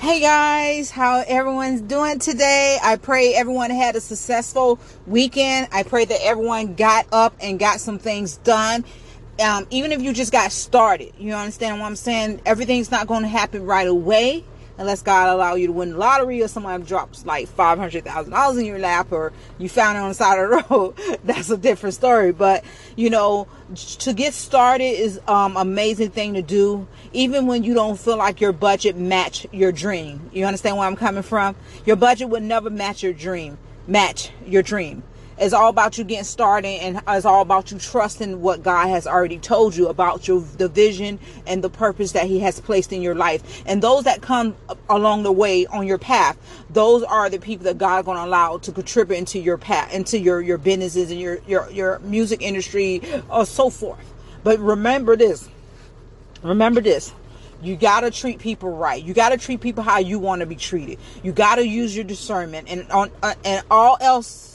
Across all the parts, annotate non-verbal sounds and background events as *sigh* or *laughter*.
Hey guys, how everyone's doing today? I pray everyone had a successful weekend. I pray that everyone got up and got some things done. Um, even if you just got started, you understand what I'm saying? Everything's not going to happen right away unless God allow you to win the lottery or someone drops like five hundred thousand dollars in your lap or you found it on the side of the *laughs* road. That's a different story. But you know, to get started is um amazing thing to do, even when you don't feel like your budget match your dream. You understand where I'm coming from? Your budget would never match your dream. Match your dream. It's all about you getting started and it's all about you trusting what God has already told you about your the vision and the purpose that he has placed in your life. And those that come along the way on your path, those are the people that God is going to allow to contribute into your path, into your your businesses and your your your music industry or so forth. But remember this. Remember this you got to treat people right. You got to treat people how you want to be treated. You got to use your discernment and on uh, and all else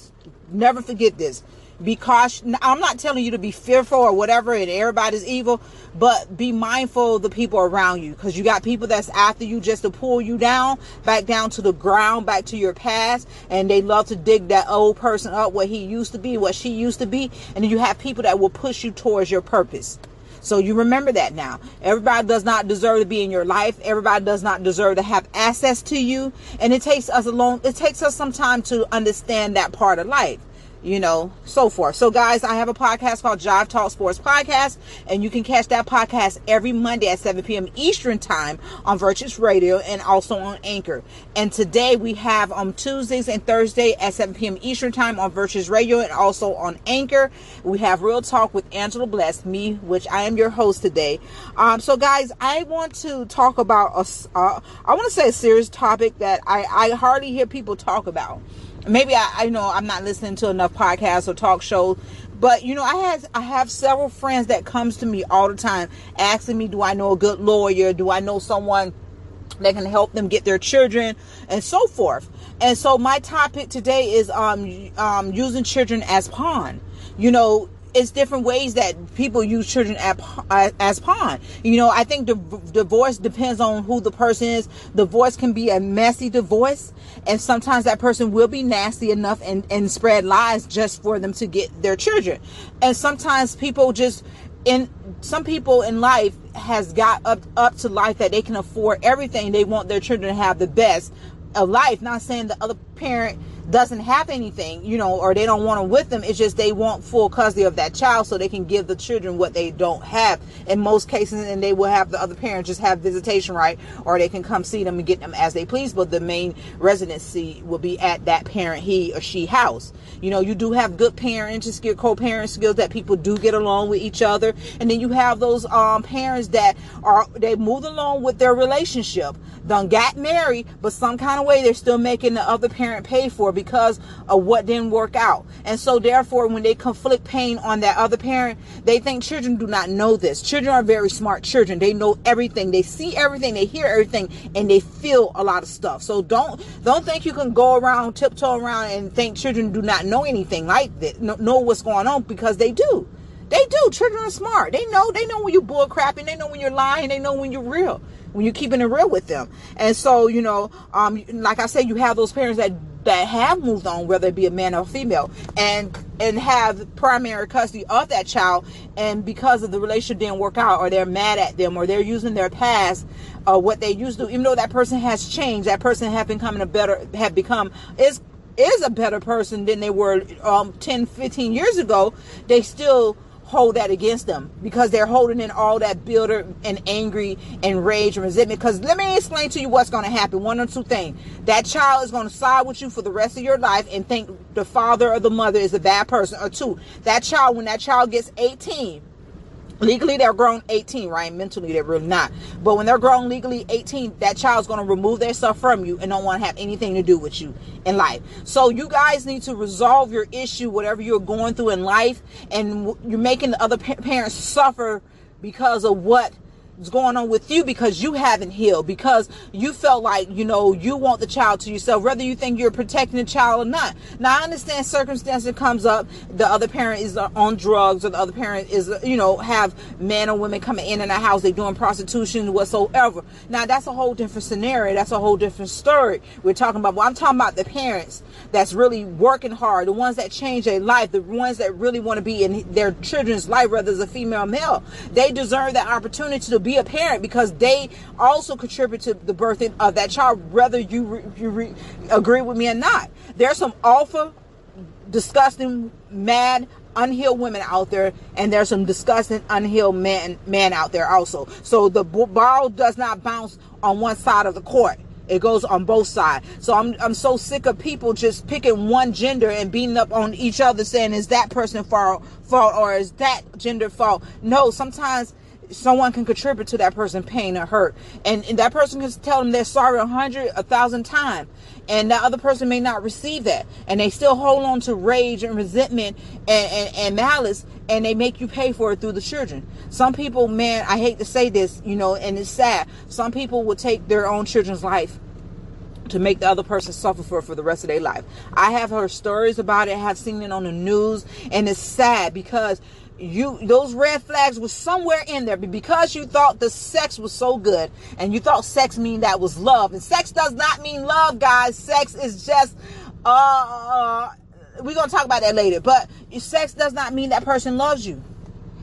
Never forget this. Because I'm not telling you to be fearful or whatever and everybody's evil, but be mindful of the people around you because you got people that's after you just to pull you down, back down to the ground, back to your past, and they love to dig that old person up, what he used to be, what she used to be, and you have people that will push you towards your purpose. So you remember that now. Everybody does not deserve to be in your life. Everybody does not deserve to have access to you. And it takes us a long, it takes us some time to understand that part of life you know, so forth. So, guys, I have a podcast called Jive Talk Sports Podcast, and you can catch that podcast every Monday at 7 p.m. Eastern Time on Virtuous Radio and also on Anchor. And today we have on Tuesdays and Thursday at 7 p.m. Eastern Time on Virtuous Radio and also on Anchor. We have Real Talk with Angela Bless, me, which I am your host today. Um, so, guys, I want to talk about a, uh, I want to say a serious topic that I, I hardly hear people talk about maybe I, I know I'm not listening to enough podcasts or talk shows but you know i have i have several friends that comes to me all the time asking me do i know a good lawyer? Do i know someone that can help them get their children? and so forth. And so my topic today is um, um using children as pawn. You know it's different ways that people use children as, pawn. You know, I think the divorce depends on who the person is. Divorce can be a messy divorce, and sometimes that person will be nasty enough and, and spread lies just for them to get their children. And sometimes people just in some people in life has got up up to life that they can afford everything. They want their children to have the best of life. Not saying the other parent doesn't have anything, you know, or they don't want them with them. It's just they want full custody of that child so they can give the children what they don't have in most cases, and they will have the other parent just have visitation right, or they can come see them and get them as they please. But the main residency will be at that parent, he or she house. You know, you do have good parenting skills, co-parent skills that people do get along with each other, and then you have those um, parents that are they move along with their relationship, done got married, but some kind of way they're still making the other parent pay for because of what didn't work out. And so therefore when they conflict pain on that other parent, they think children do not know this. Children are very smart children. They know everything. They see everything, they hear everything, and they feel a lot of stuff. So don't don't think you can go around tiptoe around and think children do not know anything like that. Know, what's going on because they do. They do. Children are smart. They know. They know when you're bull crapping. They know when you're lying. They know when you're real. When you're keeping it real with them. And so, you know, um, like I said, you have those parents that that have moved on, whether it be a man or a female, and and have primary custody of that child, and because of the relationship didn't work out, or they're mad at them, or they're using their past, or what they used to, even though that person has changed, that person have become a better, have become is is a better person than they were um, 10, 15 years ago. They still hold that against them because they're holding in all that bitter and angry and rage and resentment. Because let me explain to you what's going to happen. One or two things. That child is going to side with you for the rest of your life and think the father or the mother is a bad person. Or two, that child, when that child gets 18, legally they're grown 18 right? Mentally they're really not. But when they're grown legally 18 that child's going to remove their stuff from you and don't want to have anything to do with you in life. So you guys need to resolve your issue whatever you're going through in life and you're making the other parents suffer because of what is going on with you because you haven't healed, because you felt like, you know, you want the child to yourself, whether you think you're protecting the child or not. Now, I understand circumstance that comes up, the other parent is uh, on drugs or the other parent is, uh, you know, have men or women coming in in the house, they doing prostitution whatsoever. Now, that's a whole different scenario. That's a whole different story. We're talking about, well, I'm talking about the parents that's really working hard, the ones that change their life, the ones that really want to be in their children's life, whether it's a female or male. They deserve that opportunity to be a parent because they also contribute to the birthing of that child, whether you, re, you re, agree with me or not. There's some awful, disgusting, mad, unhealed women out there, and there's some disgusting, unhealed men men out there also. So the ball does not bounce on one side of the court. It goes on both sides. So I'm I'm so sick of people just picking one gender and beating up on each other, saying is that person fault fault or is that gender fault? No, sometimes someone can contribute to that person pain or hurt. And, and that person can tell them they're sorry a hundred a thousand times. And that other person may not receive that. And they still hold on to rage and resentment and, and, and malice and they make you pay for it through the children. Some people man i hate to say this you know and it's sad. Some people will take their own children's life to make the other person suffer for for the rest of their life. I have heard stories about it, have seen it on the news, and it's sad because you those red flags were somewhere in there but because you thought the sex was so good and you thought sex mean that was love and sex does not mean love guys. Sex is just uh we're gonna talk about that later but sex does not mean that person loves you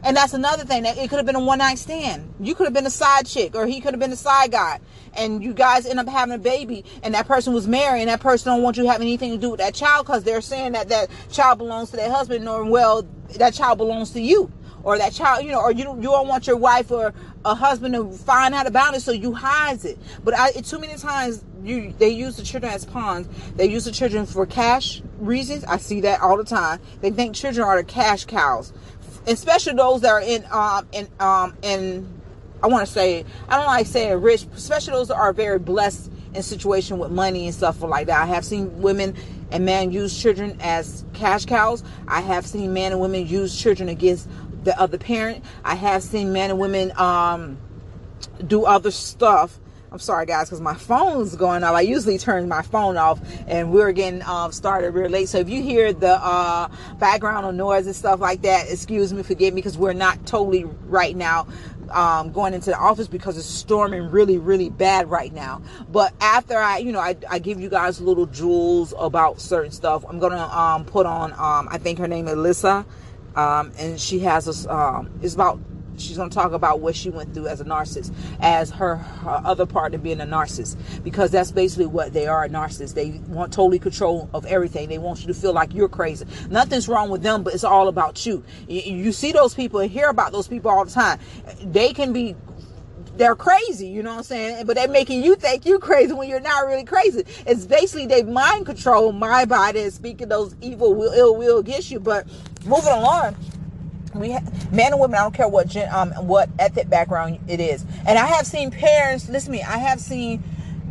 and that's another thing that it could have been a one night stand you could have been a side chick or he could have been a side guy and you guys end up having a baby and that person was married and that person don't want you have anything to do with that child because they're saying that that child belongs to their husband or well that child belongs to you or that child, you know, or you you don't want your wife or a husband to find out about it, so you hide it. But I, too many times, you they use the children as pawns. They use the children for cash reasons. I see that all the time. They think children are the cash cows, especially those that are in um in um in I want to say I don't like saying rich, especially those that are very blessed in situation with money and stuff like that. I have seen women and men use children as cash cows. I have seen men and women use children against the other parent. I have seen men and women um, do other stuff. I'm sorry, guys, because my phone's going off. I usually turn my phone off, and we're getting um, started real late. So if you hear the uh, background noise and stuff like that, excuse me, forgive me, because we're not totally right now um, going into the office because it's storming really, really bad right now. But after I, you know, I, I give you guys little jewels about certain stuff. I'm gonna um, put on. Um, I think her name is Alyssa, um, and she has a. Um, it's about she's going to talk about what she went through as a narcissist as her, her other part of being a narcissist because that's basically what they are a narcissist they want totally control of everything they want you to feel like you're crazy nothing's wrong with them but it's all about you you, you see those people and hear about those people all the time they can be they're crazy, you know what I'm saying? But they're making you think you crazy when you're not really crazy. It's basically they mind control my body and speaking those evil will, ill will against you. But moving along, we men and women i don't care what gen, um what ethnic background it is. And i have seen parents listen to me i have seen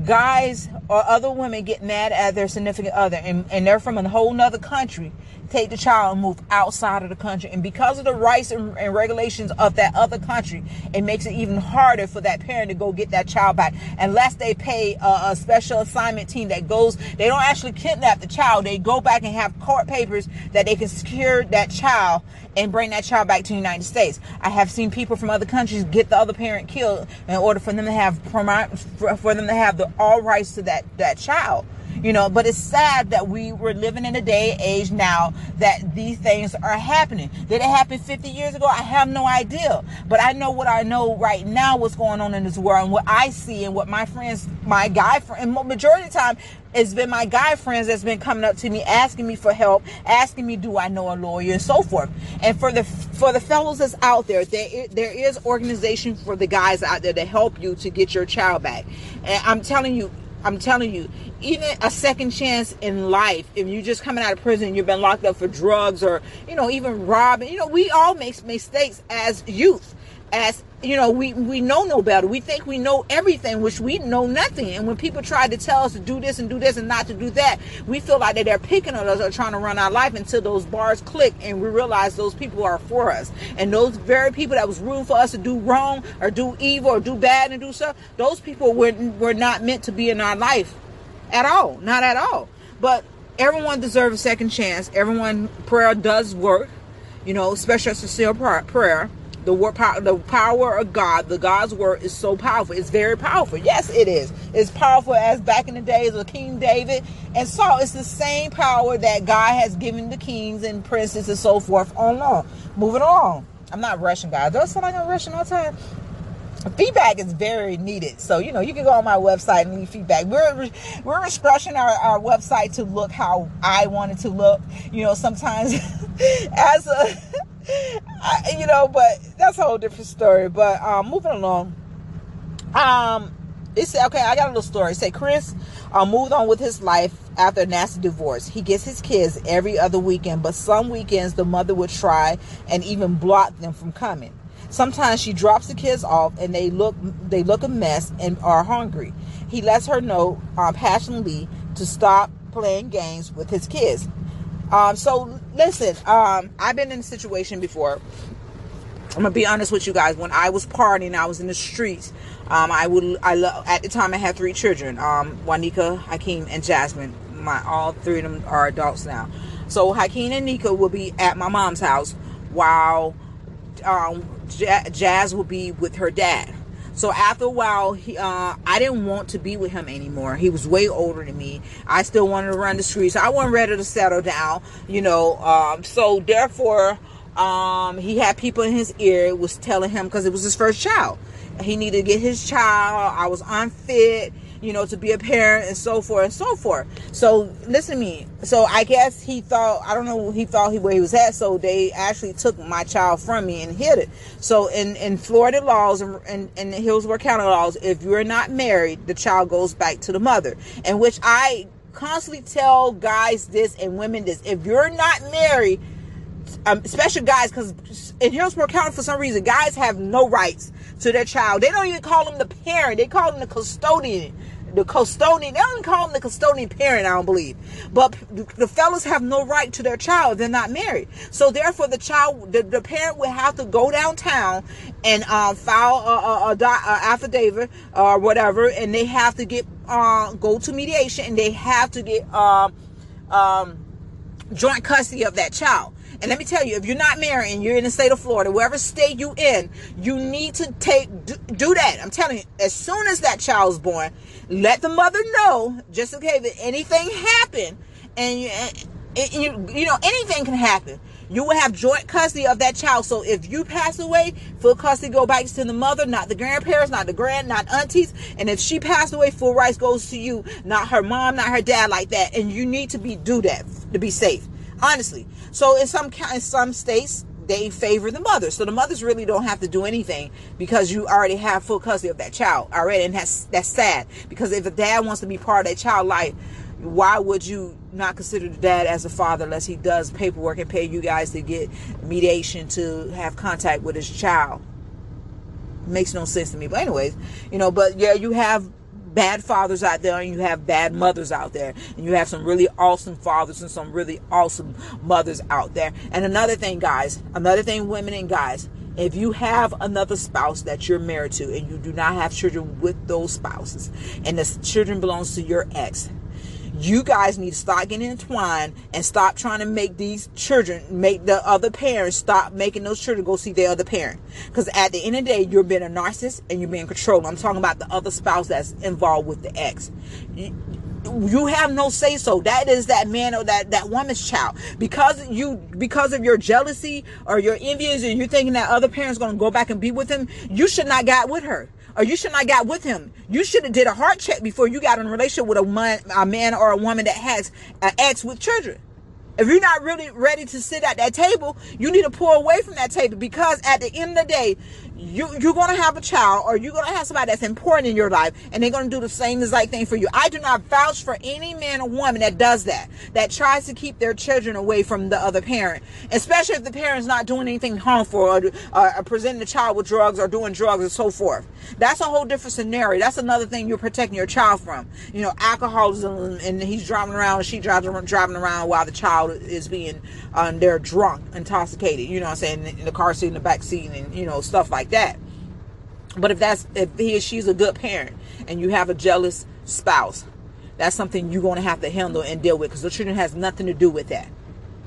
guys or other women get mad at their significant other and, and they're from a whole nother country take the child and move outside of the country. And because of the rights and, and, regulations of that other country, it makes it even harder for that parent to go get that child back unless they pay a, a special assignment team that goes, they don't actually kidnap the child. They go back and have court papers that they can secure that child and bring that child back to the United States. I have seen people from other countries get the other parent killed in order for them to have for them to have the all rights to that that child you know but it's sad that we were living in a day age now that these things are happening. Did it happen 50 years ago? I have no idea. But i know what i know right now what's going on in this world and what i see and what my friends my guy friend and majority of the time it's been my guy friends that's been coming up to me asking me for help asking me do i know a lawyer? and so forth. And for the for the fellows that's out there there, there is organization for the guys out there to help you to get your child back. And i'm telling you I'm telling you, even a second chance in life, if you're just coming out of prison, you've been locked up for drugs or, you know, even robbing, you know, we all make mistakes as youth, as you know, we, we know no better. We think we know everything, which we know nothing. And when people try to tell us to do this and do this and not to do that, we feel like that they're picking on us or trying to run our life until those bars click and we realize those people are for us. And those very people that was rooting for us to do wrong or do evil or do bad and do stuff, those people were, were not meant to be in our life at all. Not at all. But everyone deserves a second chance. Everyone, prayer does work, you know, especially sincere prayer the word power, the power of God, the God's word is so powerful. It's very powerful. Yes, it is. It's powerful as back in the days of King David and Saul. It's the same power that God has given the kings and princes and so forth on along. Moving along. I'm not rushing, guys. Does sound like I'm rushing all the time? Feedback is very needed so you know you can go on my website and leave feedback we're we're restructuring our, our website to look how i want it to look you know sometimes *laughs* as a I, *laughs* you know, but that's a whole different story. But um, moving along, um, it said, okay, I got a little story. Said Chris uh, moved on with his life after a nasty divorce. He gets his kids every other weekend, but some weekends the mother would try and even block them from coming. Sometimes she drops the kids off and they look they look a mess and are hungry. He lets her know um, passionately to stop playing games with his kids. Um, so listen, um, I've been in a situation before. I'm gonna be honest with you guys. When I was partying, I was in the streets. Um, I would, I lo- at the time I had three children, um, Juanika, Hakeem, and Jasmine. My all three of them are adults now. So Hakeem and Nika will be at my mom's house, while um, Jazz will be with her dad. So after a while, he, uh, I didn't want to be with him anymore. He was way older than me. I still wanted to run the streets. I wasn't ready to settle down, you know. Um, so therefore, um, he had people in his ear was telling him because it was his first child. He needed to get his child. I was unfit you know, to be a parent and so forth and so forth. So listen to me. So I guess he thought I don't know he thought he where he was at. So they actually took my child from me and hid it. So in in Florida laws and in, in Hillsborough County laws, if you're not married, the child goes back to the mother. And which I constantly tell guys this and women this: if you're not married. Um, especially guys, because in Hillsborough County, for some reason, guys have no rights to their child. They don't even call them the parent; they call them the custodian the custodian. They don't call them the custodian parent, I don't believe. But the fellas have no right to their child. They're not married. So therefore, the child, the, the parent would have to go downtown and um, file a, a, a, a, affidavit or whatever, and they have to get uh, go to mediation, and they have to get um, um, joint custody of that child. And let me tell you, if you're not married and you're in the state of Florida, wherever state you in, you need to take do, do that. I'm telling you, as soon as that child's born, let the mother know, just in case anything happen, and you, and you, you know, anything can happen. You will have joint custody of that child. So if you pass away, full custody go back to the mother, not the grandparents, not the grand, not aunties. And if she passed away, full rights goes to you, not her mom, not her dad, like that. And you need to be do that to be safe honestly. So in some in some states, they favor the mother. So the mothers really don't have to do anything because you already have full custody of that child already, and that's that's sad. Because if the dad wants to be part of that child life, why would you not consider the dad as a father unless he does paperwork and pay you guys to get mediation to have contact with his child? Makes no sense to me. But anyways, you know, but yeah, you have bad fathers out there and you have bad mothers out there. And you have some really awesome fathers and some really awesome mothers out there. And another thing guys another thing women and guys if you have another spouse that you're married to and you do not have children with those spouses and the children belongs to your ex you guys need to start getting entwined and stop trying to make these children make the other parents stop making those children go see their other parent. Because at the end of the day you're being a narcissist and you're being controlled. I'm talking about the other spouse that's involved with the ex. You, have no say so that is that man or that that woman's child. Because you because of your jealousy or your envious and you're thinking that other parents going to go back and be with him you should not got with her or you should not got with him. You should have did a heart check before you got in a relationship with a man, a man or a woman that has an ex with children. If you're not really ready to sit at that table, you need to pull away from that table because at the end of the day, you you're gonna have a child or you're gonna have somebody that's important in your life and they're gonna do the same exact thing for you. I do not vouch for any man or woman that does that, that tries to keep their children away from the other parent, especially if the parent's not doing anything harmful or, uh, or presenting the child with drugs or doing drugs and so forth. That's a whole different scenario. That's another thing you're protecting your child from. You know, alcoholism and he's driving around she drives driving around while the child is being um, they're drunk, intoxicated. You know what I'm saying? In the car seat, in the back seat, and you know stuff like that. But if that's if he or she's a good parent and you have a jealous spouse, that's something you're going to have to handle and deal with because the children has nothing to do with that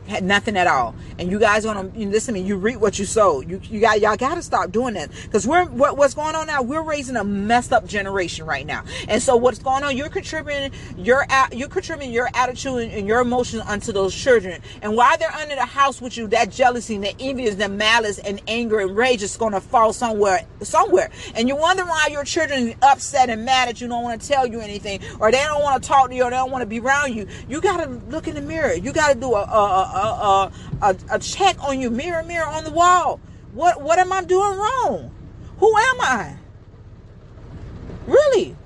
had nothing at all. And you guys gonna you listen to me. You reap what you sow. You you got y'all got to stop doing that because we're what, what's going on now. We're raising a messed up generation right now. And so what's going on? You're contributing your you're contributing your attitude and, and your emotions unto those children. And while they're under the house with you, that jealousy, and the envy, the malice, and anger and rage is going to fall somewhere somewhere. And you wonder why your children are upset and mad at you, don't want to tell you anything, or they don't want to talk to you, or they don't want to be around you. You got to look in the mirror. You got to do a a, a, a check on you, mirror, mirror on the wall. What what am I doing wrong? Who am I? Really?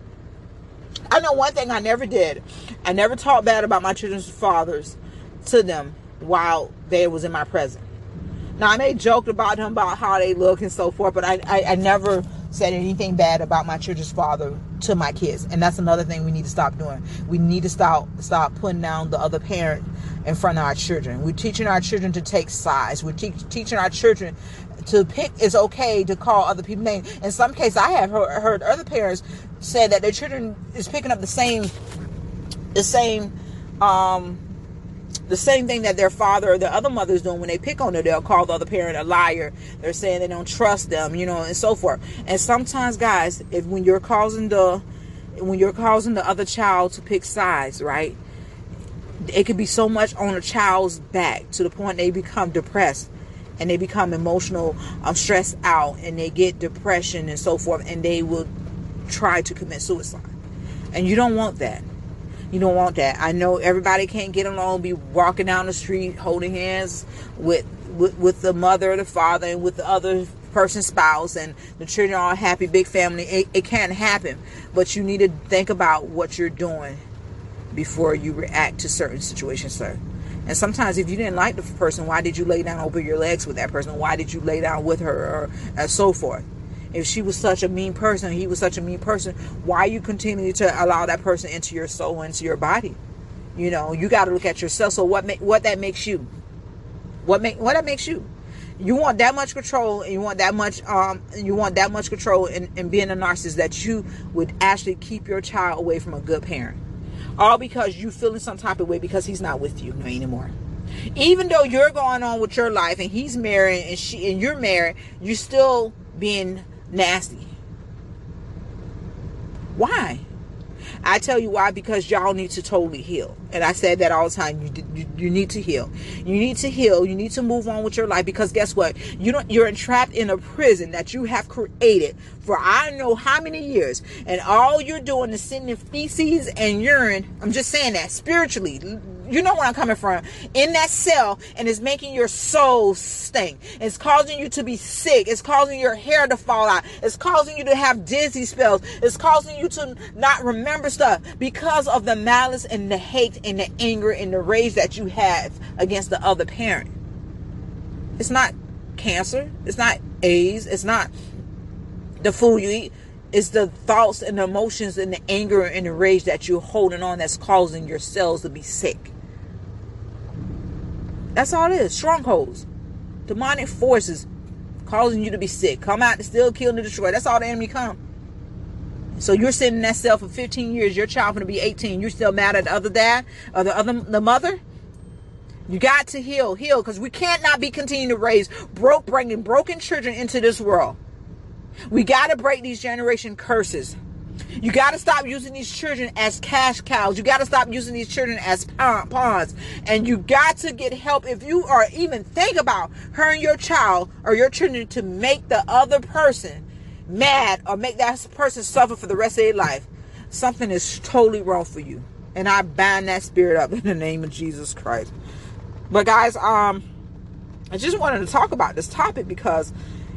I know one thing I never did. I never talked bad about my children's fathers to them while they was in my presence. Now I may joke about them about how they look and so forth, but I, I, I never said anything bad about my children's father to my kids. And that's another thing we need to stop doing. We need to stop stop putting down the other parent in front of our children. We're teaching our children to take sides. We're te- teaching our children to pick. It's okay to call other people names. In some cases, I have heard, other parents say that their children is picking up the same, the same, um, the same thing that their father or the other mother is doing when they pick on her. They'll call the other parent a liar. They're saying they don't trust them, you know, and so forth. And sometimes, guys, if when you're causing the when you're causing the other child to pick sides, right? It could be so much on a child's back to the point they become depressed and they become emotional, um, stressed out, and they get depression and so forth, and they will try to commit suicide. And you don't want that. You don't want that. I know everybody can't get along, be walking down the street holding hands with with, with the mother the father and with the other person's spouse and the children are happy big family. It, it can't happen. But you need to think about what you're doing before you react to certain situations, sir. And sometimes, if you didn't like the person, why did you lay down over your legs with that person? Why did you lay down with her, or and so forth? If she was such a mean person, he was such a mean person, why you continue to allow that person into your soul, into your body? You know, you got to look at yourself. So what make what that makes you? What make what that makes you? You want that much control, and you want that much um, you want that much control in being a narcissist that you would actually keep your child away from a good parent, all because you feeling some type of way because he's not with you anymore even though you're going on with your life and he's married and she and you're married, you're still being nasty. Why? I tell you why because y'all need to totally heal. And I said that all the time. You, you, you need to heal. You need to heal. You need to move on with your life because guess what? You don't. You're entrapped in a prison that you have created for I know how many years, and all you're doing is sending feces and urine. I'm just saying that spiritually you know where I'm coming from, in that cell and it's making your soul stink. It's causing you to be sick. It's causing your hair to fall out. It's causing you to have dizzy spells. It's causing you to not remember stuff because of the malice and the hate and the anger and the rage that you have against the other parent. It's not cancer. It's not AIDS. It's not the food you eat it's the thoughts and the emotions and the anger and the rage that you're holding on that's causing your cells to be sick. That's all it is. Strongholds. Demonic forces causing you to be sick. Come out to steal, kill, and destroy. That's all the enemy come. So you're sitting in that cell for 15 years. Your child going to be 18. You're still mad at the other dad or the other the mother. You got to heal, heal, because we can't not be continuing to raise broke, bringing broken children into this world. We got to break these generation curses. You got to stop using these children as cash cows. You got to stop using these children as pawns. And you got to get help if you are even think about hurting your child or your children to make the other person mad or make that person suffer for the rest of their life. Something is totally wrong for you. And I bind that spirit up in the name of Jesus Christ. But guys, um, I just wanted to talk about this topic because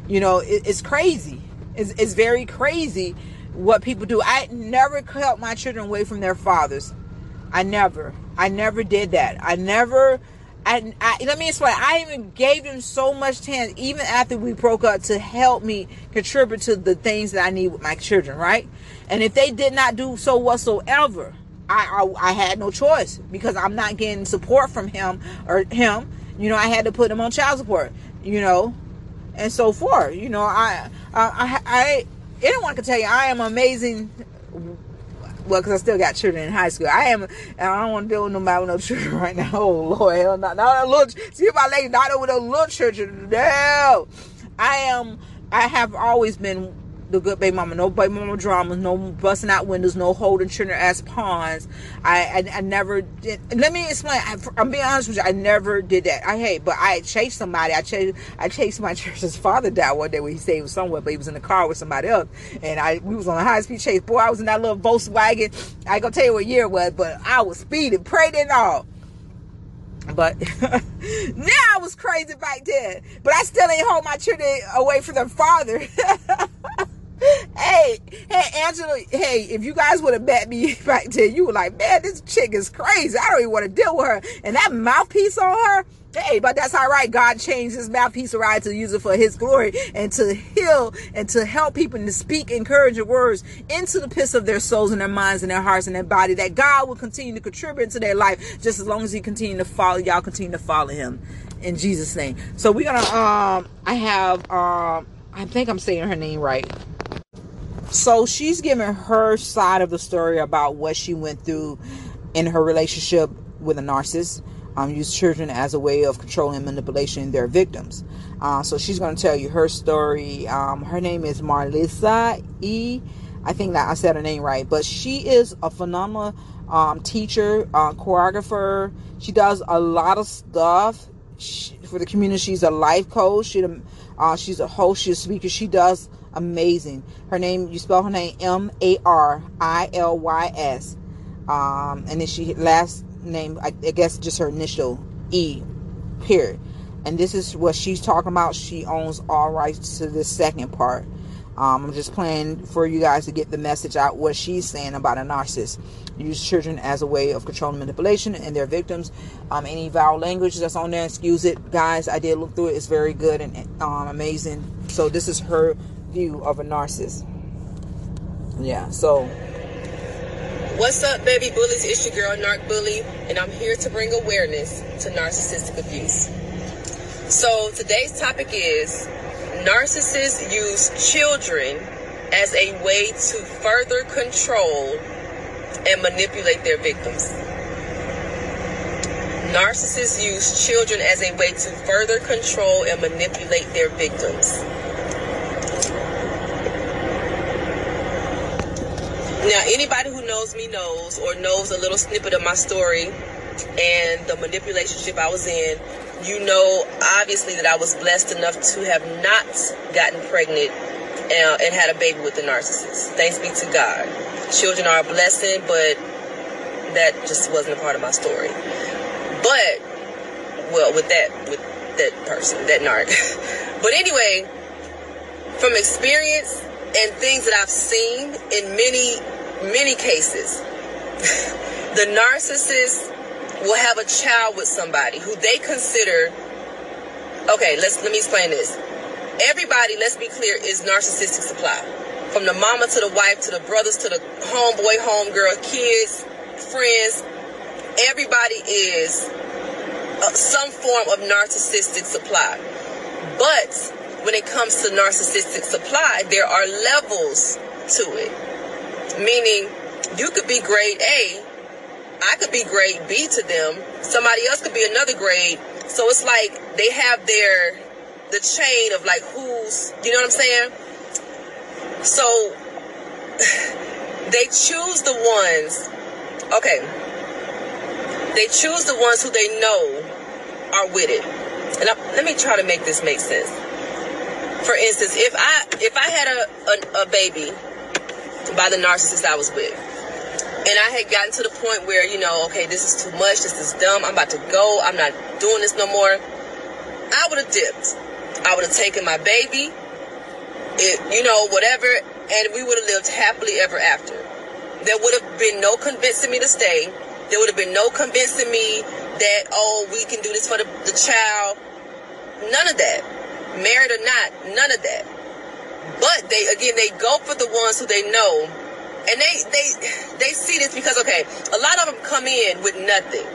You know, it, it's crazy. It's, it's very crazy what people do. I never kept my children away from their fathers. I never. I never did that. I never. I, I, let me explain. I even gave them so much chance, even after we broke up, to help me contribute to the things that I need with my children, right? And if they did not do so whatsoever, I, I, I had no choice because I'm not getting support from him or him. You know, I had to put him on child support. You know, and so forth. You know, I I I, anyone can tell you I am amazing. Well, because I still got children in high school. I am. and I don't want to deal with nobody with no children *laughs* right now. Oh Lord, hell, not not a little. See my lady, not with a little children. No, I am. I have always been the good baby mama. No baby mama dramas. No busting out windows. No holding children as pawns. I, I, I never did. Let me explain. I, am being honest with you. I never did that. I hate, but I chased somebody. I chased. I chased my *laughs* church's father down one day when he said he was somewhere, but he was in the car with somebody else, and I we was on a high speed chase. Boy, I was in that little Volkswagen. I gonna tell you what year it was, but I was speeding, prayed and all. But *laughs* now I was crazy back then. But I still ain't hold my children away from their father. *laughs* hey, hey, Angela, hey, if you guys would have met me *laughs* back then, you were like, man, this chick is crazy. I don't even want to deal with her. And that mouthpiece on her, hey, but that's all right. God changed his mouthpiece around to use it for his glory and to heal and to help people and to speak encouraging words into the pits of their souls and their minds and their hearts and their body that God will continue to contribute to their life just as long as he continue to follow y'all continue to follow him in Jesus name. So we're gonna um I have um I think I'm saying her name right. So she's giving her side of the story about what she went through in her relationship with a narcissist. Um, use children as a way of controlling and manipulation their victims. Uh, so she's going to tell you her story. Um, her name is Marlisa E. I think that I said her name right, but she is a phenomenal um, teacher, uh, choreographer. She does a lot of stuff she, for the community. She's a life coach. She, uh, she's a host. She's a speaker. She does amazing. Her name, you spell her name M A R I L Y S. Um, and then she last name, I, I guess just her initial E, period. And this is what she's talking about. She owns all rights to this second part. Um, I'm just playing for you guys to get the message out what she's saying about a narcissist. Use children as a way of controlling manipulation and their victims. Um, any vowel language that's on there, excuse it, guys. I did look through it. It's very good and um, amazing. So this is her view of a narcissist. Yeah, so. What's up, baby bullies? It's your girl, Narc Bully, and I'm here to bring awareness to narcissistic abuse. So today's topic is narcissists use children as a way to further control and manipulate their victims. Narcissists use children as a way to further control and manipulate their victims. Now, anybody who knows me knows or knows a little snippet of my story and the manipulation I was in, you know, obviously, that I was blessed enough to have not gotten pregnant and, and had a baby with a narcissist. Thanks be to God. Children are a blessing, but that just wasn't a part of my story. But, well, with that, with that person, that narc. *laughs* but anyway, from experience, and things that I've seen in many, many cases. *laughs* the narcissist will have a child with somebody who they consider okay, let's let me explain this. Everybody, let's be clear, is narcissistic supply. From the mama to the wife to the brothers to the homeboy, homegirl, kids, friends, everybody is uh, some form of narcissistic supply. But when it comes to narcissistic supply, there are levels to it. Meaning, you could be grade A, I could be grade B to them, somebody else could be another grade. So it's like they have their the chain of like who's, you know what I'm saying? So *laughs* they choose the ones, okay, they choose the ones who they know are with it. And I, let me try to make this make sense for instance, if I if I had a, a, a baby by the narcissist I was with, and I had gotten to the point where you know, okay, this is too much, this is dumb, I'm about to go, I'm not doing this no more. I would have dipped. I would have taken my baby it, you know, whatever, and we would have lived happily ever after. There would have been no convincing me to stay. There would have been no convincing me that, oh, we can do this for the, the child. None of that. Married or not, none of that. But they, again, they go for the ones who they know. And they, they, they see this because, okay, a lot of them come in with nothing.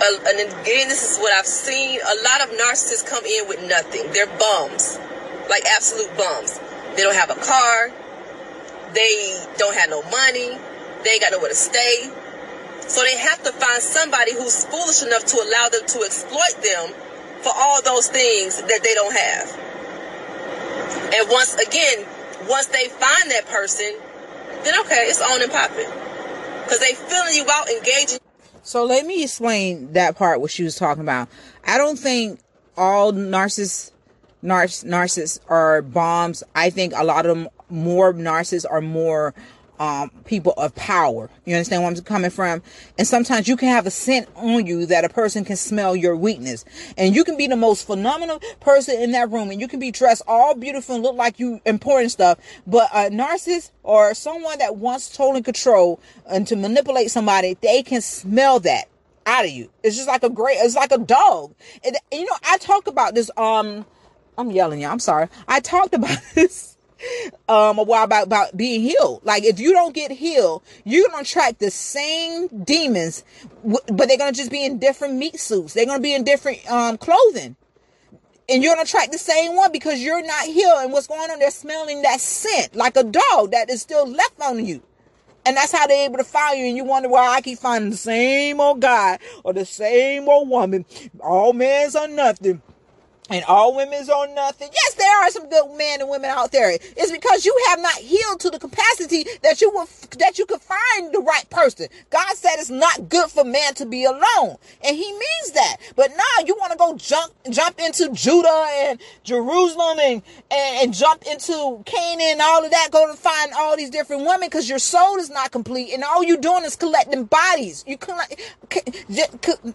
Uh, and again, this is what I've seen. A lot of narcissists come in with nothing. They're bums. Like absolute bums. They don't have a car. They don't have no money. They ain't got nowhere to stay. So they have to find somebody who's foolish enough to allow them to exploit them for all those things that they don't have. And once again, once they find that person, then okay, it's on and popping. Because they feeling you out, engaging. So let me explain that part what she was talking about. I don't think all narcissists narciss narcissists are bombs. I think a lot of them more narcissists are more um, people of power. You understand where I'm coming from? And sometimes you can have a scent on you that a person can smell your weakness. And you can be the most phenomenal person in that room and you can be dressed all beautiful and look like you important stuff. But a narcissist or someone that wants total control and to manipulate somebody, they can smell that out of you. It's just like a great, it's like a dog. And, you know, I talk about this, um, I'm yelling y'all. I'm sorry. I talked about *laughs* this um a while about about being healed. Like if you don't get healed, you're gonna attract the same demons, but they're gonna just be in different meat suits. They're gonna be in different um clothing. And you're gonna attract the same one because you're not healed. And what's going on? They're smelling that scent like a dog that is still left on you. And that's how they're able to find you. And you wonder why I keep finding the same old guy or the same old woman. All men's are nothing and all women's on nothing. Yes, there are some good men and women out there. It's because you have not healed to the capacity that you will that you could find the right person. God said it's not good for man to be alone, and He means that. But now you want to go jump jump into Judah and Jerusalem and, and and jump into Canaan and all of that. Go to find all these different women because your soul is not complete, and all you're doing is collecting bodies. You collect.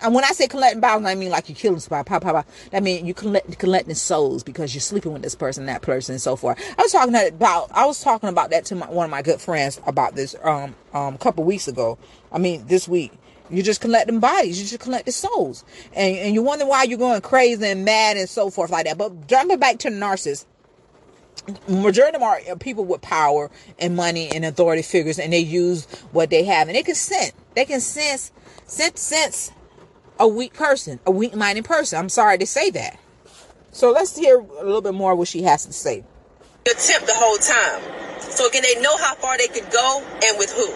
When I say collecting bodies, I mean like you're killing somebody. Pop, pop, pop. That means you collect collecting souls because you're sleeping with this person, that person, and so forth. I was talking about I was talking about that to my, one of my good friends about this um um couple weeks ago. I mean this week. You're just collecting bodies. You just collecting souls, and and you wonder why you're going crazy and mad and so forth like that. But jumping back to the narcissist, majority of them are people with power and money and authority figures and they use what they have and they can sense they can sense sense sense a weak person a weak minded person i'm sorry to say that so let's hear a little bit more what she has to say. Attempt the whole time. So can they know how far they could go and with who?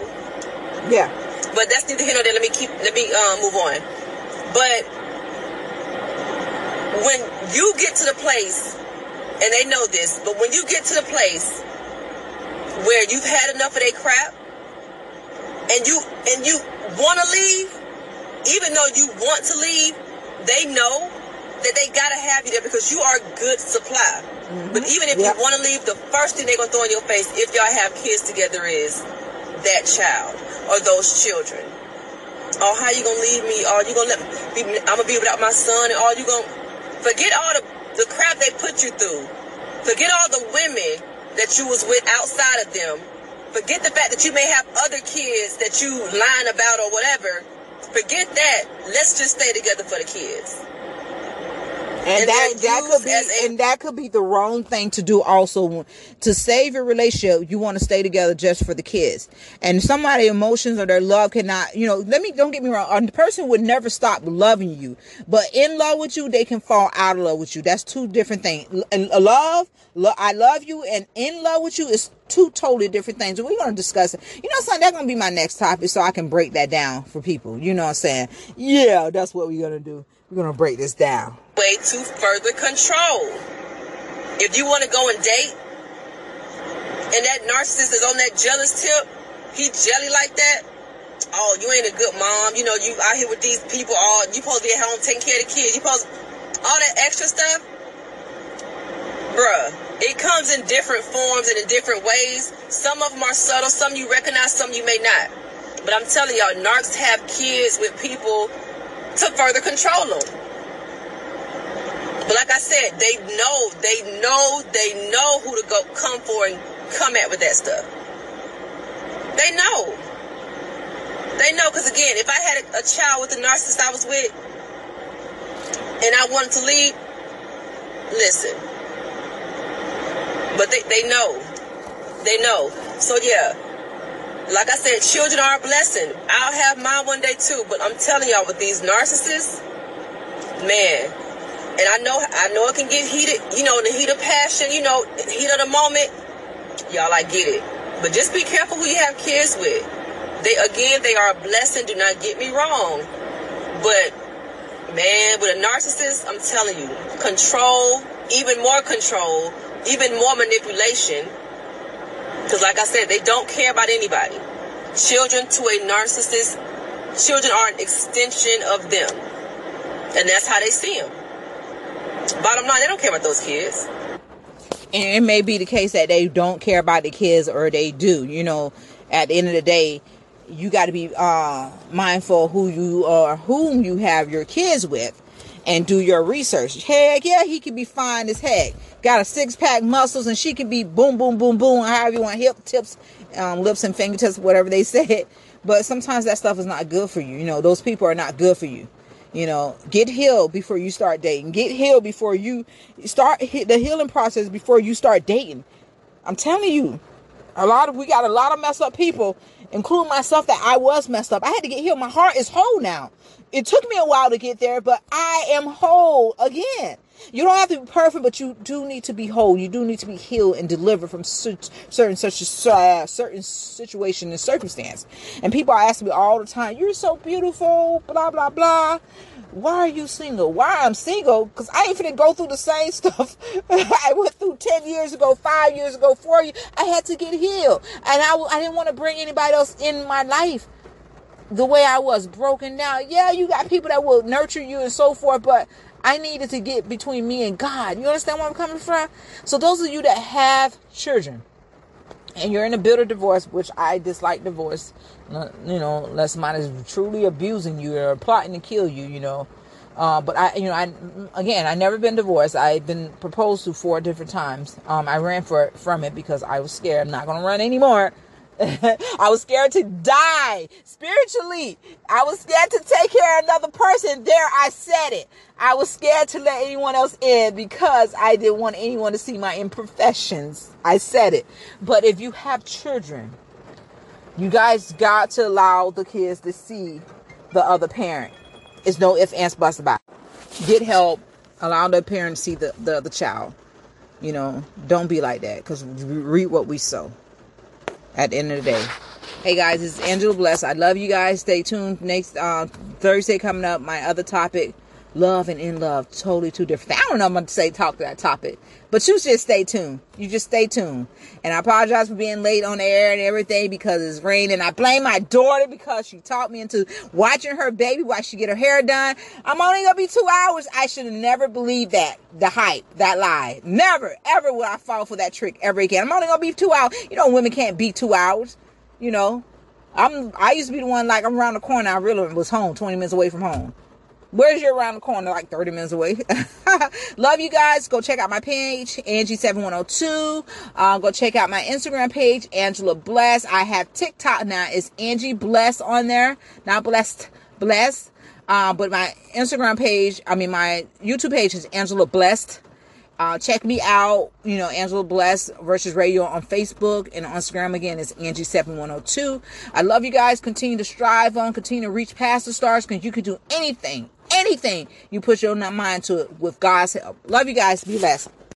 Yeah. But that's neither here nor there. Let me keep. Let me uh, move on. But when you get to the place, and they know this, but when you get to the place where you've had enough of their crap, and you and you want to leave, even though you want to leave, they know that they gotta have you there because you are good supply. Mm-hmm. But even if yep. you want to leave, the first thing they're gonna throw in your face if y'all have kids together is that child or those children. Oh, how you gonna leave me? Are you gonna let me? I'm gonna be without my son, and all you gonna forget all the the crap they put you through. Forget all the women that you was with outside of them. Forget the fact that you may have other kids that you lying about or whatever. Forget that. Let's just stay together for the kids and, and that that could be a- and that could be the wrong thing to do also to save your relationship you want to stay together just for the kids and somebody emotions or their love cannot you know let me don't get me wrong a person would never stop loving you but in love with you they can fall out of love with you that's two different things and love lo- i love you and in love with you is two totally different things. We're going to discuss it. You know, son, that's going to be my next topic so I can break that down for people. You know what I'm saying? Yeah, that's what we're going to do. We're going to break this down. Way to further control. If you want to go and date, and that narcissist is on that jealous tip, he jelly like that. Oh, you ain't a good mom. You know, you out here with these people. All you supposed to be at home taking care of the kids. You supposed all that extra stuff, bruh. It comes in different forms and in different ways. Some of them are subtle. Some you recognize. Some you may not. But I'm telling y'all, narcs have kids with people to further control them. But like I said, they know, they know, they know who to go come for and come at with that stuff. They know. They know because again, if I had a, a child with the narcissist I was with, and I wanted to leave, listen. But they, they know. They know. So yeah. Like I said, children are a blessing. I'll have mine one day too, but I'm telling y'all with these narcissists, man, and I know I know it can get heated, you know, the heat of passion, you know, heat of the moment. Y'all, I get it. But just be careful who you have kids with. They again, they are a blessing. Do not get me wrong. But man, with a narcissist, I'm telling you, control, even more control, even more manipulation. Because, like I said, they don't care about anybody. Children to a narcissist, children are an extension of them. And that's how they see them. Bottom line, they don't care about those kids. And it may be the case that they don't care about the kids or they do. You know, at the end of the day, you got to be uh, mindful who you are, whom you have your kids with, and do your research. Heck yeah, he could be fine as heck. Got a six pack muscles, and she could be boom, boom, boom, boom, however you want, hip tips, um, lips and fingertips, whatever they *laughs* said. But sometimes that stuff is not good for you. You know, those people are not good for you. You know, get healed before you start dating. Get healed before you start the healing process before you start dating. I'm telling you, a lot of we got a lot of messed up people, including myself, that I was messed up. I had to get healed. My heart is whole now. It took me a while to get there, but I am whole again. You don't have to be perfect, but you do need to be whole. You do need to be healed and delivered from certain such a uh, certain situation and circumstance. And people are asking me all the time, "You're so beautiful," blah blah blah. Why are you single? Why I'm single? Because I ain't finna go through the same *laughs* stuff I went through 10 years ago, 5 years ago, 4 years. I had to get healed. And I, I didn't want to bring anybody else in my life the way I was broken down. Yeah, you got people that will nurture you and so forth, but I needed to get between me and God. You understand where I'm coming from? So those of you that have children and you're in a bitter divorce, which I dislike divorce, you know, unless somebody is truly abusing you or plotting to kill you, you know. Uh, but I, you know, I again, I never been divorced. I've been proposed to four different times. Um, I ran for from it because I was scared. I'm not gonna run anymore. *laughs* I was scared to die spiritually. I was scared to take care of another person. There, I said it. I was scared to let anyone else in because I didn't want anyone to see my imperfections. I said it. But if you have children, you guys got to allow the kids to see the other parent. It's no ifs, ands, buts about it. Get help. Allow the parent to see the, the other child. You know, don't be like that because we reap what we sow at the end of the day. Hey guys, it's Angela Bless. I love you guys. Stay tuned. Next uh, Thursday coming up, my other topic, love and in love, totally two different. I don't know I'm gonna say talk to that topic, but you just stay tuned. You just stay tuned. And I apologize for being late on air and everything because it's raining. I blame my daughter because she talked me into watching her baby while she get her hair done. I'm only gonna be two hours. I should have never believed that. The hype, that lie. Never, ever would I fall for that trick ever again. I'm only gonna be two hours. You know, women can't be two hours. You know, I'm. I used to be the one like I'm around the corner. I really was home, 20 minutes away from home. Where's your around the corner, like 30 minutes away? *laughs* Love you guys. Go check out my page, Angie7102. Uh, go check out my Instagram page, Angela Bless. I have TikTok now. It's Angie Bless on there. Not blessed, bless. Uh, but my Instagram page, I mean, my YouTube page is Angela Blessed. Uh, check me out, you know, Angela Bless versus Radio on Facebook and on Instagram again is Angie7102. I love you guys. Continue to strive on, continue to reach past the stars because you can do anything anything you put your mind to it with God's help. Love you guys. Be blessed.